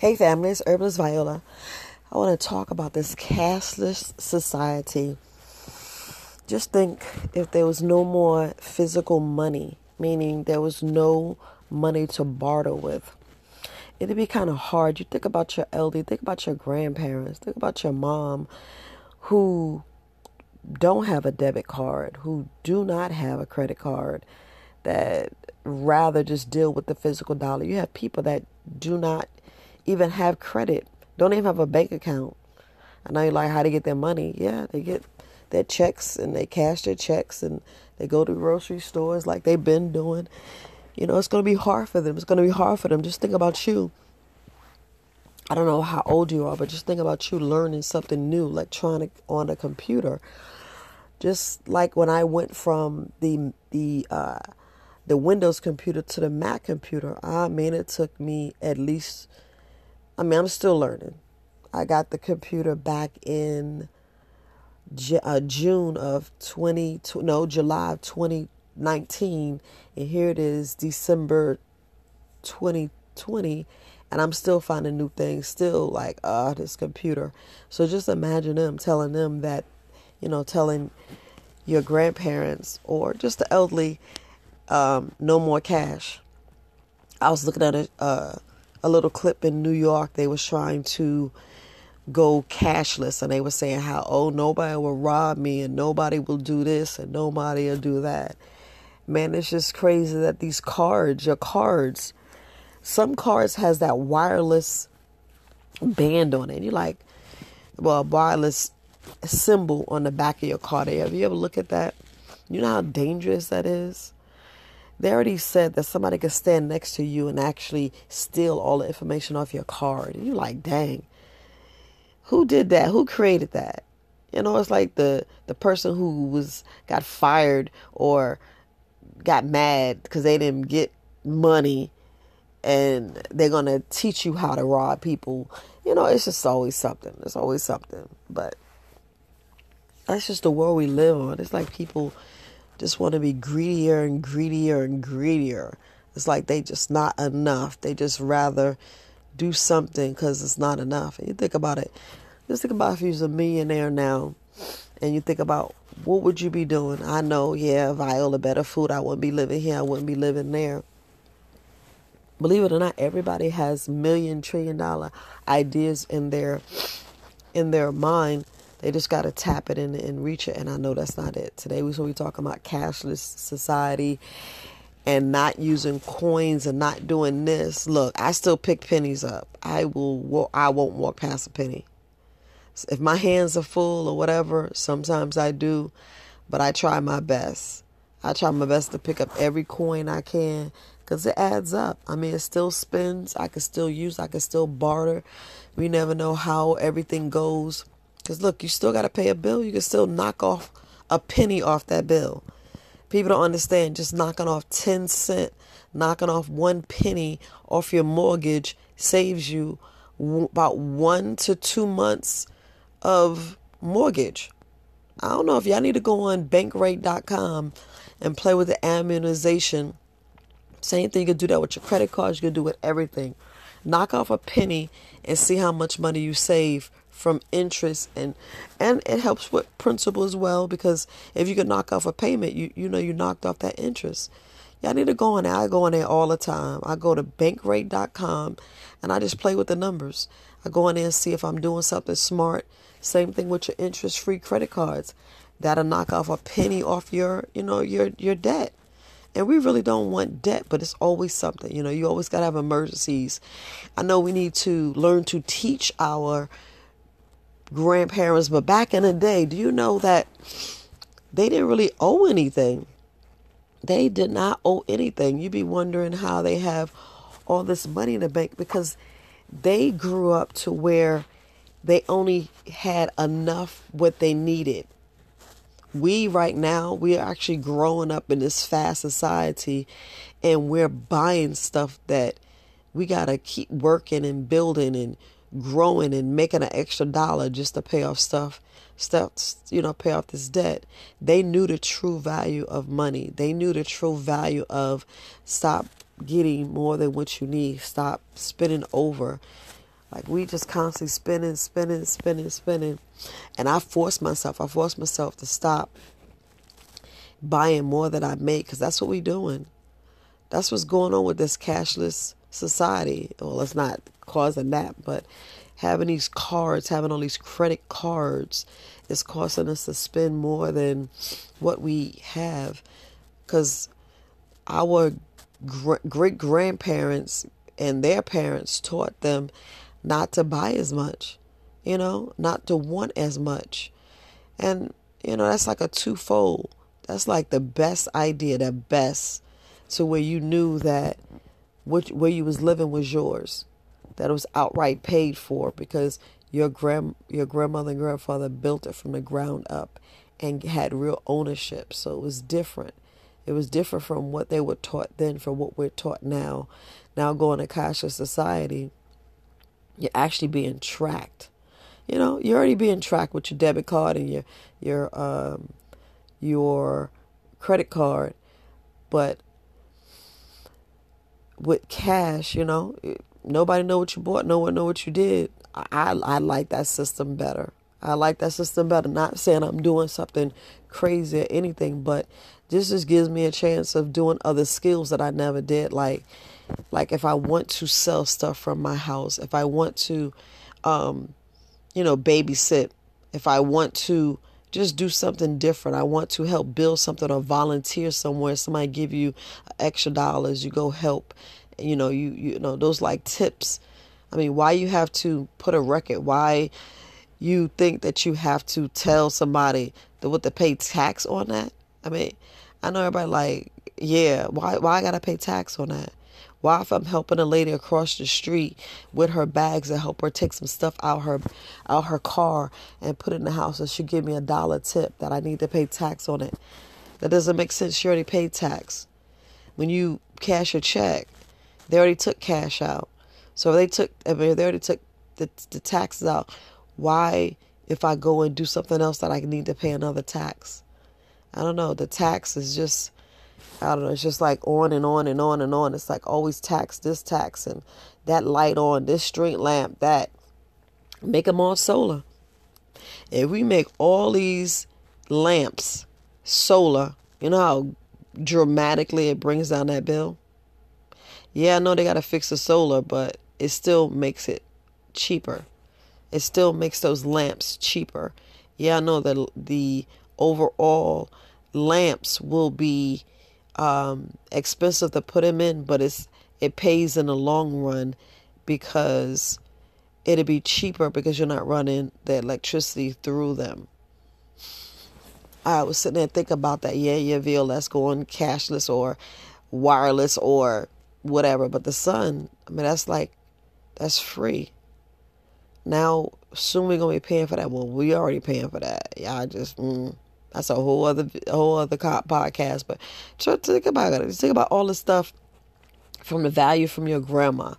Hey family, it's Herbalist Viola. I want to talk about this cashless society. Just think if there was no more physical money, meaning there was no money to barter with, it'd be kind of hard. You think about your elderly, think about your grandparents, think about your mom who don't have a debit card, who do not have a credit card, that rather just deal with the physical dollar. You have people that do not even have credit, don't even have a bank account. I know you like how to get their money. Yeah, they get their checks and they cash their checks and they go to grocery stores like they've been doing. You know, it's going to be hard for them. It's going to be hard for them. Just think about you. I don't know how old you are, but just think about you learning something new, electronic on a computer. Just like when I went from the the uh, the Windows computer to the Mac computer, I mean, it took me at least I mean, I'm still learning. I got the computer back in uh, June of 20, no, July of 2019. And here it is, December 2020. And I'm still finding new things, still like, ah, uh, this computer. So just imagine them telling them that, you know, telling your grandparents or just the elderly, um, no more cash. I was looking at a, uh, a little clip in New York. They was trying to go cashless and they were saying how oh nobody will rob me and nobody will do this and nobody will do that. Man, it's just crazy that these cards, your cards, some cards has that wireless band on it. You're like well, wireless symbol on the back of your card. Have you ever look at that? You know how dangerous that is? They already said that somebody could stand next to you and actually steal all the information off your card. And you're like, dang, who did that? Who created that? You know, it's like the the person who was got fired or got mad because they didn't get money and they're gonna teach you how to rob people. You know, it's just always something. It's always something. But that's just the world we live on. It's like people just want to be greedier and greedier and greedier. It's like they just not enough. They just rather do something because it's not enough. And you think about it. Just think about if you're a millionaire now and you think about what would you be doing? I know, yeah, Viola, better food. I wouldn't be living here. I wouldn't be living there. Believe it or not, everybody has million trillion dollar ideas in their in their mind they just got to tap it and, and reach it. And I know that's not it. Today we so we talking about cashless society and not using coins and not doing this. Look, I still pick pennies up. I will. I won't walk past a penny. If my hands are full or whatever, sometimes I do, but I try my best. I try my best to pick up every coin I can because it adds up. I mean, it still spins. I can still use. I can still barter. We never know how everything goes. Because look, you still got to pay a bill. You can still knock off a penny off that bill. People don't understand just knocking off 10 cent, knocking off one penny off your mortgage saves you about one to two months of mortgage. I don't know if y'all need to go on bankrate.com and play with the amortization. Same thing, you can do that with your credit cards, you can do with everything. Knock off a penny and see how much money you save from interest and and it helps with principal as well because if you can knock off a payment you you know you knocked off that interest. Y'all need to go on there i go on there all the time. I go to bankrate.com and i just play with the numbers. I go in there and see if i'm doing something smart. Same thing with your interest free credit cards. That'll knock off a penny off your you know your your debt. And we really don't want debt, but it's always something. You know, you always got to have emergencies. I know we need to learn to teach our grandparents, but back in the day, do you know that they didn't really owe anything? They did not owe anything. You'd be wondering how they have all this money in the bank because they grew up to where they only had enough what they needed. We right now, we are actually growing up in this fast society and we're buying stuff that we got to keep working and building and growing and making an extra dollar just to pay off stuff stuff you know pay off this debt they knew the true value of money they knew the true value of stop getting more than what you need stop spending over Like we just constantly spinning, spinning, spinning, spinning. And I forced myself, I forced myself to stop buying more than I make because that's what we're doing. That's what's going on with this cashless society. Well, it's not causing that, but having these cards, having all these credit cards, is causing us to spend more than what we have. Because our great grandparents and their parents taught them not to buy as much, you know, not to want as much. And, you know, that's like a twofold. That's like the best idea, the best, to where you knew that which, where you was living was yours, that was outright paid for because your grand your grandmother and grandfather built it from the ground up and had real ownership. So it was different. It was different from what they were taught then from what we're taught now. Now going to cashless society, you're actually being tracked. You know, you're already being tracked with your debit card and your your um, your credit card, but with cash, you know, nobody know what you bought, no one know what you did. I I like that system better. I like that system better. Not saying I'm doing something crazy or anything, but this just gives me a chance of doing other skills that I never did. Like, like if I want to sell stuff from my house, if I want to, um, you know, babysit, if I want to just do something different, I want to help build something or volunteer somewhere. Somebody give you extra dollars, you go help. You know, you you know those like tips. I mean, why you have to put a record? Why you think that you have to tell somebody that what to pay tax on that? I mean, I know everybody like, yeah, why why I gotta pay tax on that? Why if I'm helping a lady across the street with her bags and help her take some stuff out her out her car and put it in the house and she give me a dollar tip that I need to pay tax on it? That doesn't make sense. She already paid tax. When you cash a check, they already took cash out. So they took I mean they already took the the taxes out why, if I go and do something else, that I need to pay another tax? I don't know. The tax is just, I don't know. It's just like on and on and on and on. It's like always tax this tax and that light on, this street lamp, that. Make them all solar. If we make all these lamps solar, you know how dramatically it brings down that bill? Yeah, I know they got to fix the solar, but it still makes it cheaper it still makes those lamps cheaper. Yeah, I know that the overall lamps will be um, expensive to put them in, but it's it pays in the long run because it'll be cheaper because you're not running the electricity through them. I was sitting there thinking about that. Yeah, yeah, VLS going cashless or wireless or whatever, but the sun, I mean, that's like that's free. Now, soon we're gonna be paying for that. Well, we already paying for that. Y'all just mm, that's a whole other whole other podcast. But try to think about it. Just Think about all the stuff from the value from your grandma.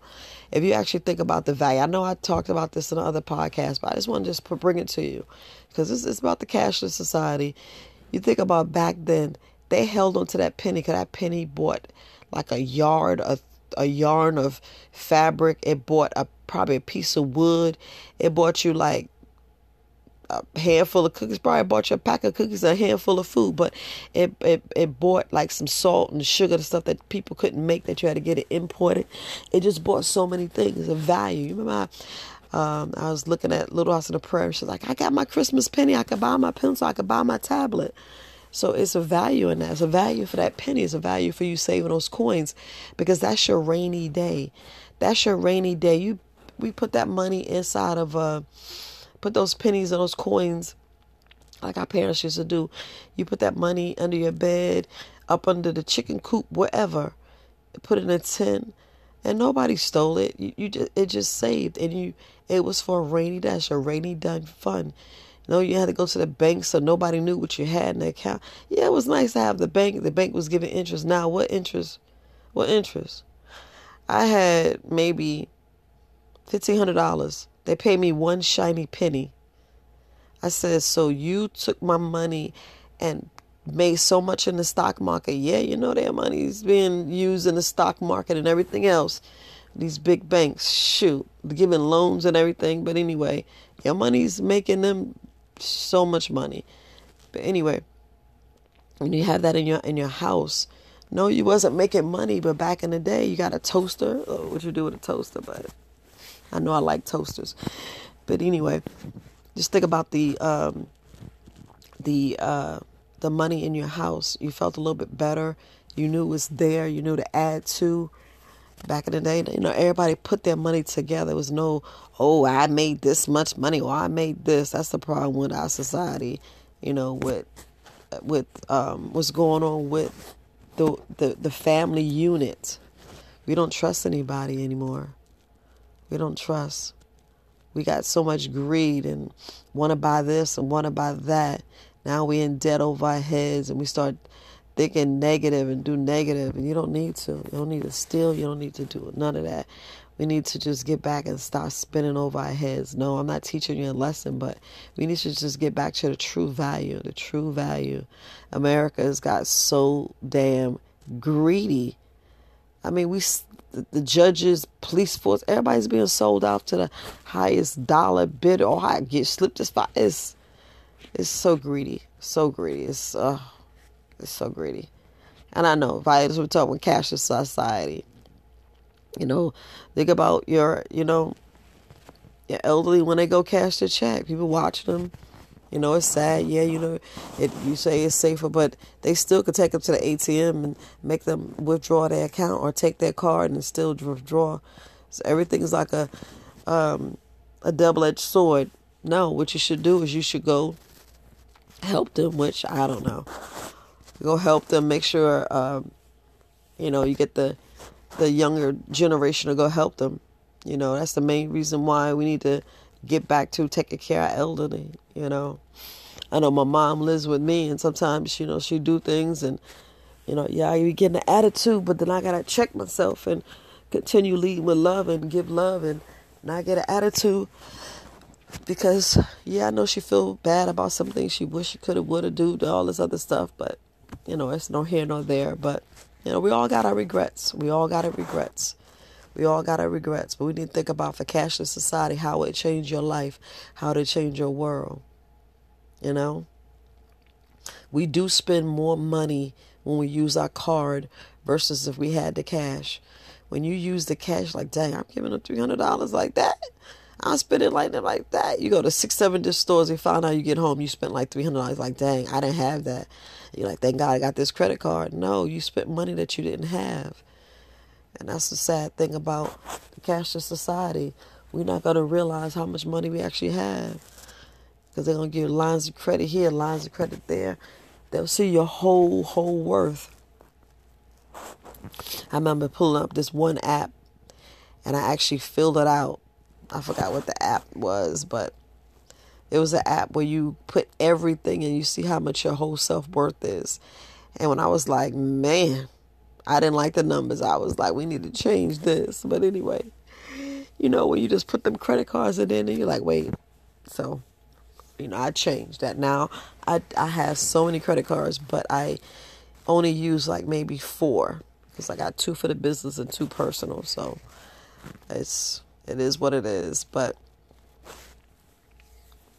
If you actually think about the value, I know I talked about this in another podcast, but I just want to just bring it to you because it's, it's about the cashless society. You think about back then, they held onto that penny because that penny bought like a yard of a yarn of fabric. It bought a probably a piece of wood. It bought you like a handful of cookies. Probably bought you a pack of cookies, a handful of food, but it it it bought like some salt and sugar, and stuff that people couldn't make that you had to get it imported. It just bought so many things of value. You remember? I, um, I was looking at Little House on the Prairie. She's like, I got my Christmas penny. I could buy my pencil. I could buy my tablet. So it's a value in that. It's a value for that penny. It's a value for you saving those coins because that's your rainy day. That's your rainy day. You we put that money inside of uh put those pennies and those coins like our parents used to do. You put that money under your bed, up under the chicken coop, wherever. Put it in a tin, and nobody stole it. You, you just it just saved, and you it was for a rainy day, a rainy day fund. Know, you had to go to the bank so nobody knew what you had in the account. Yeah, it was nice to have the bank. The bank was giving interest. Now, what interest? What interest? I had maybe $1,500. They paid me one shiny penny. I said, So you took my money and made so much in the stock market. Yeah, you know their money's being used in the stock market and everything else. these big banks, shoot, giving loans and everything. But anyway, your money's making them so much money. But anyway, when you have that in your in your house, no, you wasn't making money, but back in the day, you got a toaster. Oh, what you do with a toaster? But I know I like toasters. But anyway, just think about the um, the uh, the money in your house. You felt a little bit better. You knew it was there. You knew to add to. Back in the day, you know, everybody put their money together. There was no, oh, I made this much money, or I made this. That's the problem with our society. You know, with with um, what's going on with the, the the family unit. We don't trust anybody anymore. We don't trust. We got so much greed and want to buy this and want to buy that. Now we in debt over our heads and we start thinking negative and do negative and you don't need to. You don't need to steal. You don't need to do none of that. We need to just get back and stop spinning over our heads. No, I'm not teaching you a lesson, but we need to just get back to the true value. The true value. America has got so damn greedy. I mean, we the judges, police force, everybody's being sold out to the highest dollar bid or I get slipped this spot. It's it's so greedy, so greedy. It's uh, it's so gritty. And I know, violence we're talking cashless society. You know, think about your, you know, your elderly when they go cash their check. People watch them you know, it's sad. Yeah, you know, it you say it's safer, but they still could take them to the ATM and make them withdraw their account or take their card and still withdraw. So everything's like a um, a double edged sword. No, what you should do is you should go help them, which I don't know. Go help them. Make sure um, you know you get the the younger generation to go help them. You know, that's the main reason why we need to get back to taking care of elderly, you know. I know my mom lives with me and sometimes, you know, she do things and, you know, yeah, you get an attitude, but then I gotta check myself and continue leading with love and give love and not get an attitude because yeah, I know she feel bad about some things she wish she could have would have do all this other stuff, but you know, it's no here nor there. But you know, we all got our regrets. We all got our regrets. We all got our regrets, but we need to think about for cashless society how it changed your life, how it changed your world. You know? We do spend more money when we use our card versus if we had the cash. When you use the cash, like, dang, I'm giving them $300 like that. I spend it like that, like that. You go to six, seven different stores, you find out you get home, you spent like $300. Like, dang, I didn't have that. You're like, thank God I got this credit card. No, you spent money that you didn't have. And that's the sad thing about the cashless society. We're not to realize how much money we actually have. Because they're to give lines of credit here, lines of credit there. They'll see your whole, whole worth. I remember pulling up this one app and I actually filled it out. I forgot what the app was, but it was an app where you put everything and you see how much your whole self worth is. And when I was like, man, I didn't like the numbers. I was like, we need to change this. But anyway, you know, when you just put them credit cards in and you're like, wait. So, you know, I changed that. Now I I have so many credit cards, but I only use like maybe four because I got two for the business and two personal. So it's it is what it is. But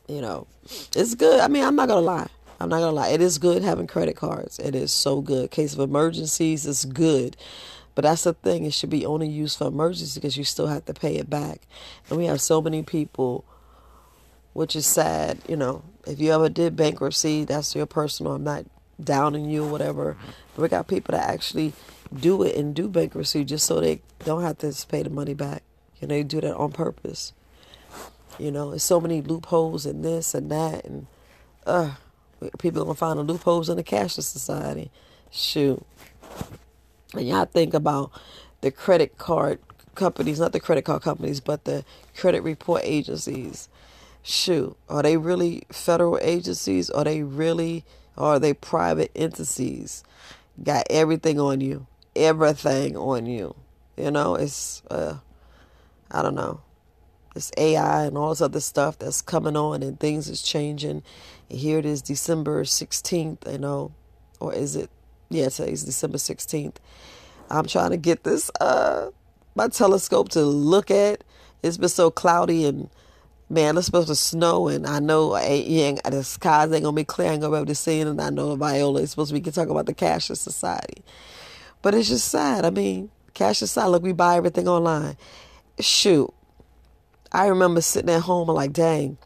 you know, it's good. I mean, I'm not gonna lie. I'm not gonna lie, it is good having credit cards. It is so good. Case of emergencies, it's good. But that's the thing, it should be only used for emergencies because you still have to pay it back. And we have so many people, which is sad, you know. If you ever did bankruptcy, that's your personal. I'm not downing you or whatever. But we got people that actually do it and do bankruptcy just so they don't have to pay the money back. Know, they do that on purpose. You know, there's so many loopholes in this and that and uh People are gonna find the loopholes in the cashless society. Shoot. And y'all think about the credit card companies, not the credit card companies, but the credit report agencies. Shoot, are they really federal agencies? Are they really, are they private entities? Got everything on you, everything on you. You know, it's, uh, I don't know. It's AI and all this other stuff that's coming on and things is changing here it is December 16th, you know, or is it? Yeah, today's December 16th. I'm trying to get this uh my telescope to look at. It's been so cloudy and man, it's supposed to snow, and I know ain't, the skies ain't gonna be clear. I ain't gonna be able to see it, and I know Viola is supposed to be talking about the cashless society, but it's just sad. I mean, cashless society. Look, we buy everything online. Shoot, I remember sitting at home and like, dang,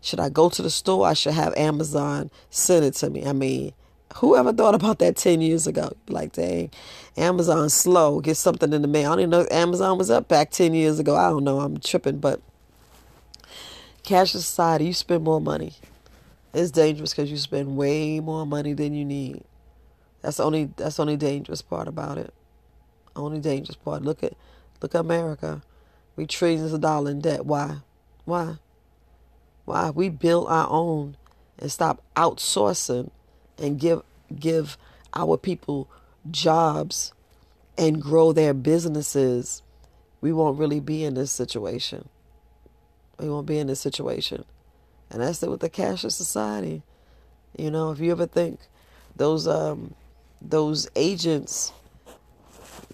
should I go to the store? I should have Amazon send it to me. I mean, whoever thought about that 10 years ago? Like, dang, Amazon's slow. Get something in the mail. I don't even know Amazon was up back 10 years ago. I don't know. I'm tripping, but cash society, you spend more money. It's dangerous because you spend way more money than you need. That's the only that's the only dangerous part about it. Only dangerous part. Look at look at America. We trillions of dollars in debt. Why? Why? Why? We build our own and stop outsourcing and give give our people jobs and grow their businesses, we won't really be in this situation. We won't be in this situation. And that's it with the cashless society. You know, if you ever think those um those agents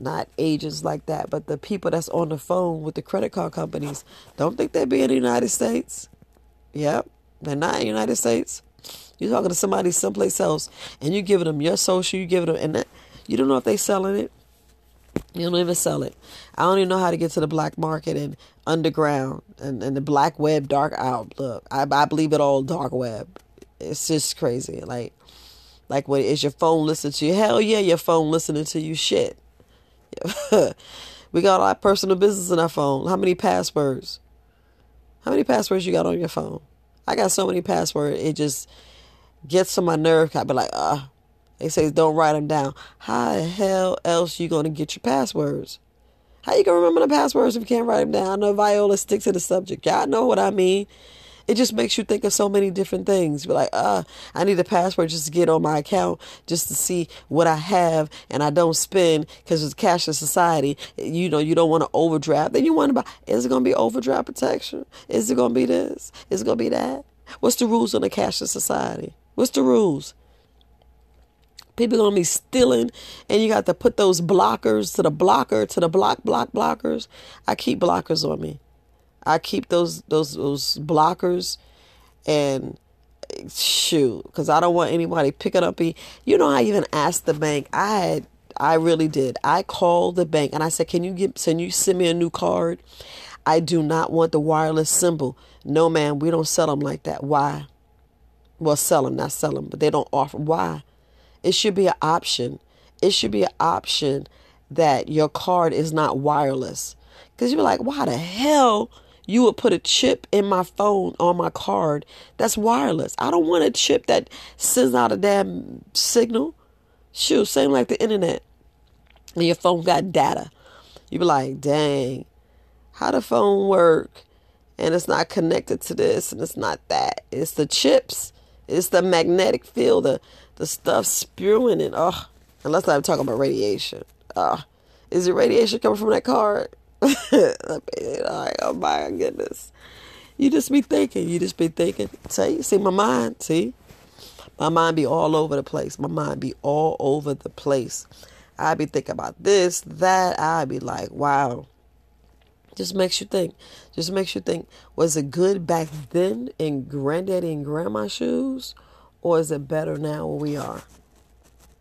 not agents like that, but the people that's on the phone with the credit card companies, don't think they be in the United States. Yep, they're not in the United States. You're talking to somebody someplace else, and you giving them your social, you giving them, and that, you don't know if they selling it. You don't even sell it. I don't even know how to get to the black market and underground and, and the black web, dark out. Look, I, I believe it all dark web. It's just crazy. Like, like what is your phone listening to you? Hell yeah, your phone listening to you. Shit. we got our personal business in our phone. How many passwords? How many passwords you got on your phone? I got so many passwords. It just gets on my nerve. I be like, ah. Uh, they say don't write them down. How the hell else you gonna get your passwords? How you gonna remember the passwords if you can't write them down? I know Viola sticks to the subject. Y'all know what I mean. It just makes you think of so many different things. Be like, uh, I need a password just to get on my account, just to see what I have, and I don't spend because it's cashless society. You know, you don't want to overdraft. Then you wonder about is it gonna be overdraft protection? Is it gonna be this? Is it gonna be that? What's the rules on a cashless society? What's the rules? People gonna be stealing, and you got to put those blockers to the blocker to the block block blockers. I keep blockers on me. I keep those those those blockers, and shoot, because I don't want anybody picking up. you know, I even asked the bank. I had I really did. I called the bank and I said, "Can you give? Can you send me a new card? I do not want the wireless symbol. No, man, we don't sell them like that. Why? Well, sell them, not sell them, but they don't offer. Why? It should be an option. It should be an option that your card is not wireless. Because you're like, why the hell you would put a chip in my phone on my card that's wireless? I don't want a chip that sends out a damn signal. Shoot, same like the internet. And your phone got data. You be like, dang, how the phone work? And it's not connected to this and it's not that. It's the chips. It's the magnetic field, the the stuff spewing and oh, unless I'm talking about radiation. Uh, is it radiation coming from that card? Oh my goodness. You just be thinking. You just be thinking. See, see my mind. See, my mind be all over the place. My mind be all over the place. I be thinking about this, that. I be like, wow. Just makes you think. Just makes you think. Was it good back then in granddaddy and grandma's shoes? or is it better now where we are?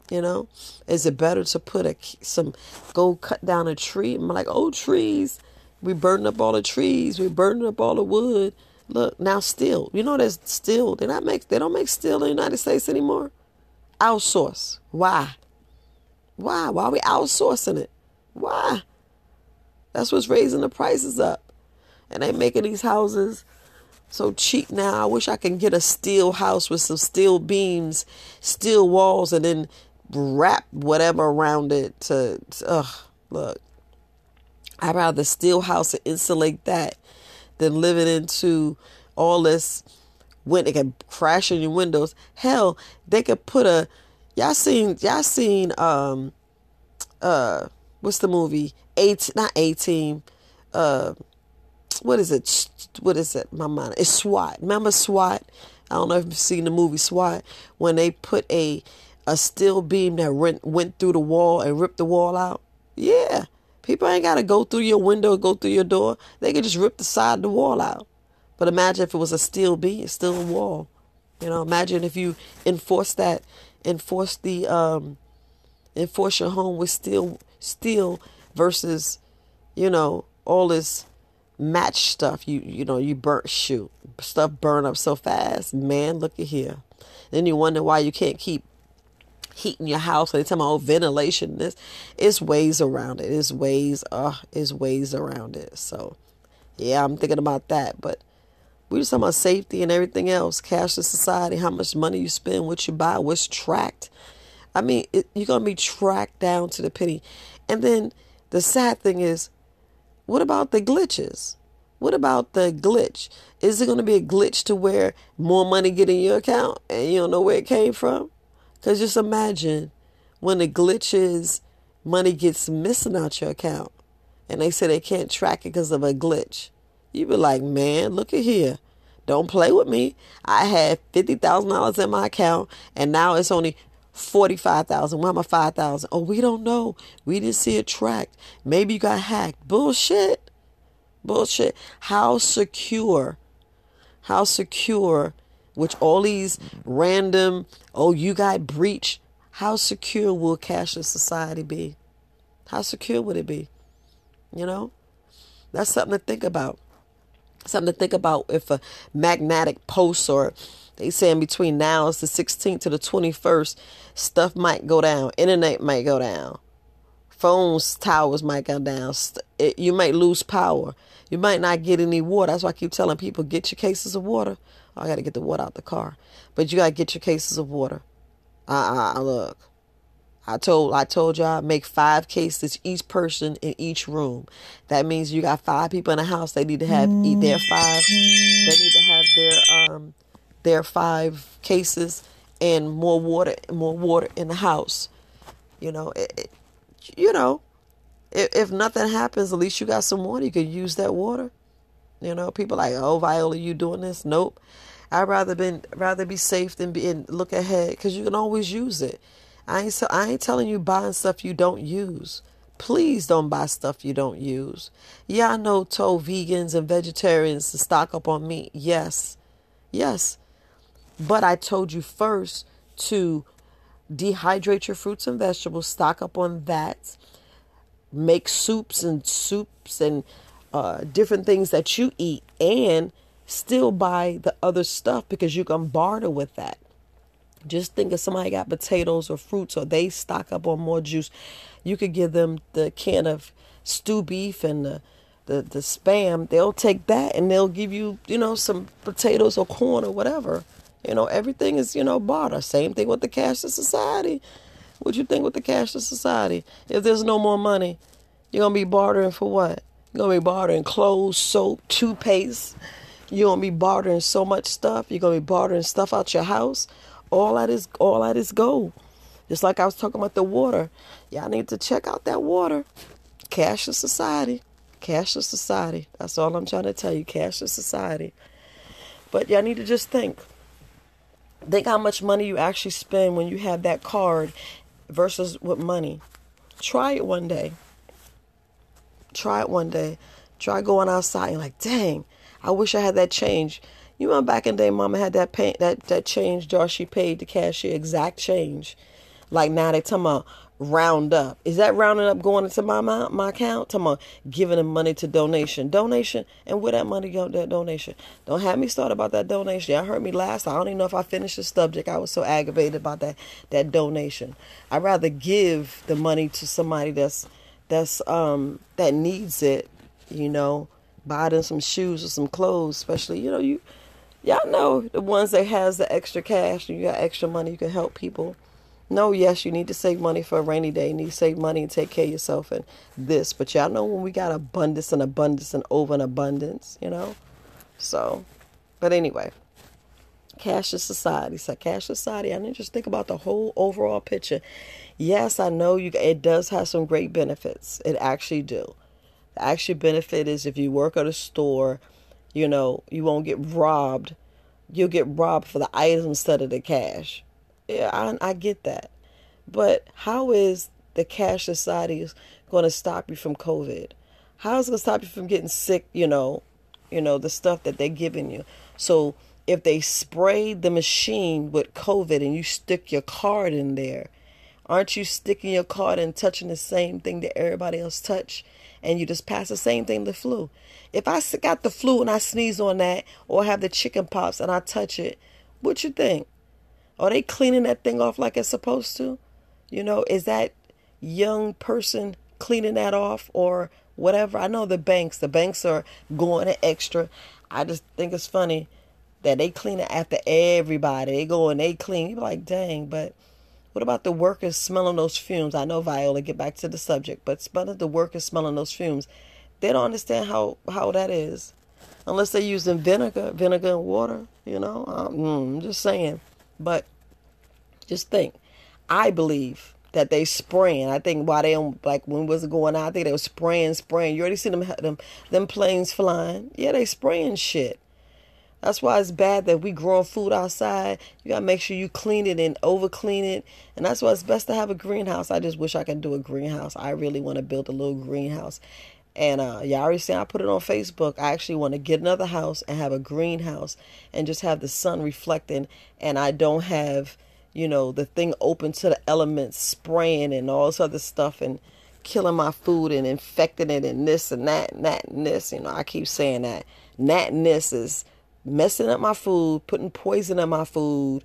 You know, is it better to put a some go cut down a tree? I'm like, oh trees, we burning up all the trees, we burning up all the wood. Look now, steel. You know, there's steel. They not make they don't make steel in the United States anymore. Outsource. Why? Why? Why are we outsourcing it? Why? That's what's raising the prices up, and they making these houses so cheap now. I wish I could get a steel house with some steel beams, steel walls, and then wrap whatever around it to, ugh, look. I'd rather steel house and insulate that than living into all this when it can crash in your windows. Hell, they could put a y'all seen y'all seen um uh what's the movie? Eight not eighteen uh what is it? What is it? My mind. It's SWAT. Remember SWAT? I don't know if you've seen the movie SWAT when they put a a steel beam that went went through the wall and ripped the wall out. Yeah, People ain't got to go through your window, go through your door. They can just rip the side of the wall out. But imagine if it was a steel beam, steel wall. You know, imagine if you enforce that, enforce the, um, enforce your home with steel, steel versus, you know, all this match stuff. You, you know, you burn, shoot, stuff burn up so fast. Man, look at here. Then you wonder why you can't keep heating your house. And they tell me, oh, ventilation. This is ways around it. it. Is ways, uh, it's ways around it. So, yeah, I'm thinking about that. But we just talking about safety and everything else. Cashless society, how much money you spend, what you buy, what's tracked. I mean, it, you're gonna be tracked down to the penny. And then the sad thing is, what about the glitches? What about the glitch? Is it going to be a glitch to where more money get in your account and you don't know where it came from? Because just imagine when the glitches, money gets missing out your account and they say they can't track it because of a glitch. You be like, man, look at here. Don't play with me. I had fifty thousand dollars in my account and now it's only forty-five thousand. Why am I five thousand? Oh, we don't know. We didn't see it tracked. Maybe you got hacked. Bullshit. Bullshit. How secure? How secure? Which all these random, oh, you got breach. How secure will cashless society be? How secure would it be? You know, that's something to think about. Something to think about if a magnetic post or they saying between now it's the 16th to the 21st, stuff might go down, internet might go down, phones towers might go down. It, you might lose power. You might not get any water. That's why I keep telling people get your cases of water. I got to get the water out the car, but you got to get your cases of water. Uh, uh, look. I told I told y'all make five cases each person in each room. That means you got five people in a house. They need to have eat their five. They need to have their um their five cases and more water more water in the house. You know, it, it, you know, if, if nothing happens, at least you got some water. You could use that water. You know, people like, oh, Viola, you doing this? Nope. I'd rather been rather be safe than be and look ahead because you can always use it. I ain't I ain't telling you buying stuff you don't use. Please don't buy stuff you don't use. Yeah, I know told vegans and vegetarians to stock up on meat. Yes. Yes. But I told you first to dehydrate your fruits and vegetables, stock up on that, make soups and soups and uh, different things that you eat, and still buy the other stuff because you can barter with that. Just think if somebody got potatoes or fruits or they stock up on more juice, you could give them the can of stew beef and the, the, the spam. They'll take that and they'll give you, you know, some potatoes or corn or whatever. You know, everything is, you know, barter. Same thing with the cashless society. What you think with the cashless society? If there's no more money, you're gonna be bartering for what? You're gonna be bartering clothes, soap, toothpaste. You're gonna be bartering so much stuff. You're gonna be bartering stuff out your house. All that is all that is gold. Just like I was talking about the water. Y'all need to check out that water. Cashless society. Cashless society. That's all I'm trying to tell you. Cashless society. But y'all need to just think. Think how much money you actually spend when you have that card versus with money. Try it one day. Try it one day. Try going outside and like, dang, I wish I had that change. You remember back in the day, Mama had that pay, that that change jar she paid the cashier exact change. Like now they talking about round up. Is that rounding up going into my my, my account? Talking about giving them money to donation, donation, and where that money go? That donation. Don't have me start about that donation. Y'all heard me last. I don't even know if I finished the subject. I was so aggravated about that that donation. I'd rather give the money to somebody that's that's um that needs it. You know, buy them some shoes or some clothes, especially you know you y'all know the ones that has the extra cash and you got extra money you can help people. No yes you need to save money for a rainy day. You need to save money and take care of yourself and this. But y'all know when we got abundance and abundance and over and abundance you know? So but anyway cashless society. So cashless society. I to just think about the whole overall picture. Yes i know you it does have some great benefits. It actually do the actual benefit is if you work at a store you know, you won't get robbed. You'll get robbed for the items instead of the cash. Yeah, I, I get that. But how is the cash society going to stop you from COVID? How is it going to stop you from getting sick? You know, you know the stuff that they're giving you. So if they spray the machine with COVID and you stick your card in there, aren't you sticking your card and touching the same thing that everybody else touch? And you just pass the same thing the flu. If I got the flu and I sneeze on that, or have the chicken pox and I touch it, what you think? Are they cleaning that thing off like it's supposed to? You know, is that young person cleaning that off or whatever? I know the banks, the banks are going extra. I just think it's funny that they clean it after everybody. They go and they clean. You're like, dang, but what about the workers smelling those fumes? I know Viola, get back to the subject, but smelling the workers smelling those fumes. They don't understand how, how that is. Unless they're using vinegar, vinegar and water, you know. Um, I'm just saying. But just think, I believe that they spraying. I think why they don't like when was it going out? I think they were spraying, spraying. You already see them them them planes flying. Yeah, they spraying shit. That's why it's bad that we growing food outside. You gotta make sure you clean it and over clean it. And that's why it's best to have a greenhouse. I just wish I could do a greenhouse. I really want to build a little greenhouse. And uh, y'all already seen I put it on Facebook. I actually want to get another house and have a greenhouse and just have the sun reflecting. And I don't have you know, the thing open to the elements, spraying and all this other stuff and killing my food and infecting it and this and that and that and this. You know, I keep saying that. This is messing up my food, putting poison in my food,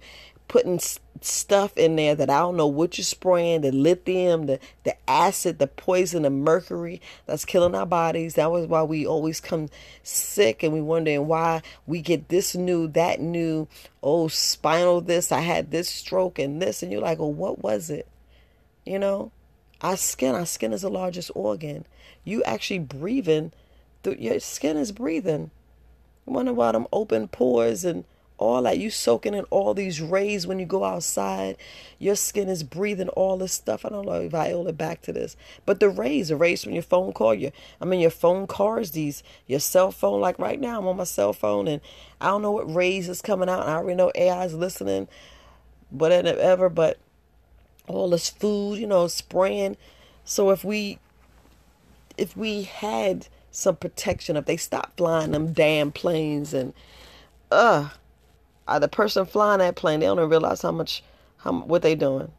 putting stuff in there that I don't know what you're spraying, the lithium, the, the acid, the poison, the mercury that's killing our bodies. That was why we always come sick and we wondering why we get this new, that new, oh, spinal this, I had this stroke and this. And you're like, well, what was it? You know, our skin, our skin is the largest organ. You actually breathing, your skin is breathing. You wonder why them open pores and all that. You soaking in all these rays when you go outside. Your skin is breathing all this stuff. I don't know if Viola back to this but the rays the rays from your phone call your i mean your phone cars these your cell phone. Like right now i'm on my cell phone and i don't know what rays is coming out. I already know ai is listening whatever but all this food you know spraying. So if we if we had some protection if they stop flying them damn planes and uh the person flying that plane, they don't realize how much, how what they doing.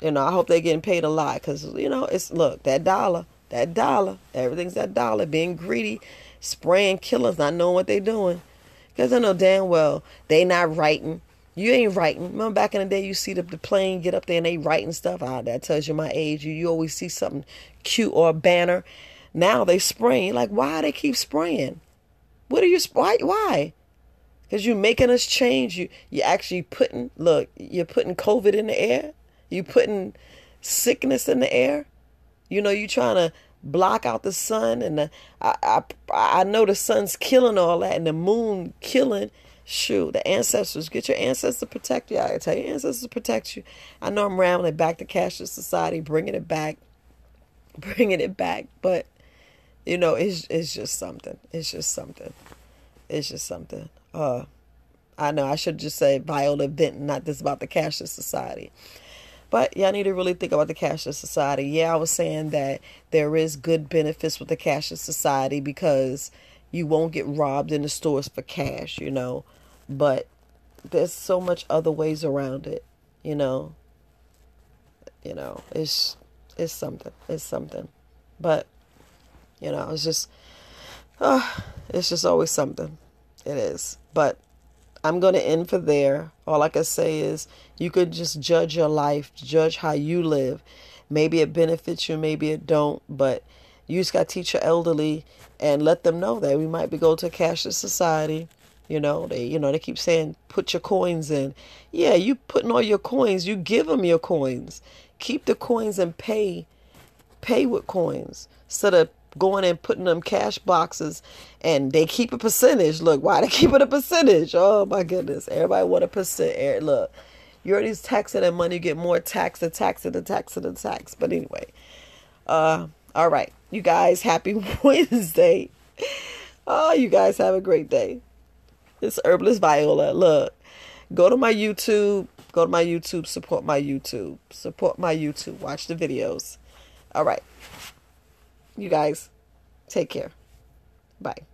You know, I hope they're getting paid a lot because you know it's look that dollar, that dollar, everything's that dollar. Being greedy, spraying killers, not knowing what they doing, because I know damn well they not writing. You ain't writing. Remember back in the day, you see the, the plane get up there and they writing stuff. Ah, that tells you my age. You you always see something cute or a banner. Now they spraying. Like why they keep spraying? What are you why why? Because you're making us change. You you actually putting look, you're putting COVID in the air. You putting sickness in the air. You know, you trying to block out the sun and the I, I I know the sun's killing all that and the moon killing. Shoot, the ancestors, get your ancestors to protect you. I tell your ancestors to protect you. I know I'm rambling back to cashless society, bringing it back, bringing it back. But you know, it's it's just something. It's just something. It's just something. Uh, I know I should just say Viola Benton, not this about the cashless society. But y'all need to really think about the cashless society. Yeah, I was saying that there is good benefits with the cashless society because you won't get robbed in the stores for cash, you know. But there's so much other ways around it, you know. You know, it's it's something. It's something. But you know, it's just uh, it's just always something. It is. But I'm going to end for there. All I can say is you could just judge your life, judge how you live. Maybe it benefits you, maybe it don't, but you just got to teach your elderly and let them know that we might be going to a cashless society. You know, they you know they keep saying put your coins in. Yeah, you putting all your coins. You give them your coins. Keep the coins and pay, pay with coins instead of going and putting them cash boxes and they keep a percentage. Look, why they keep it a percentage? Oh my goodness. Everybody want a percent. Look, you're already taxing that money, you get more tax and tax and tax and tax. But anyway. Uh all right. You guys, happy Wednesday. Oh, you guys have a great day. It's Herbalist Viola. Look, go to my YouTube. Go to my YouTube. Support my YouTube. Support my YouTube. Watch the videos. All right. You guys, take care. Bye.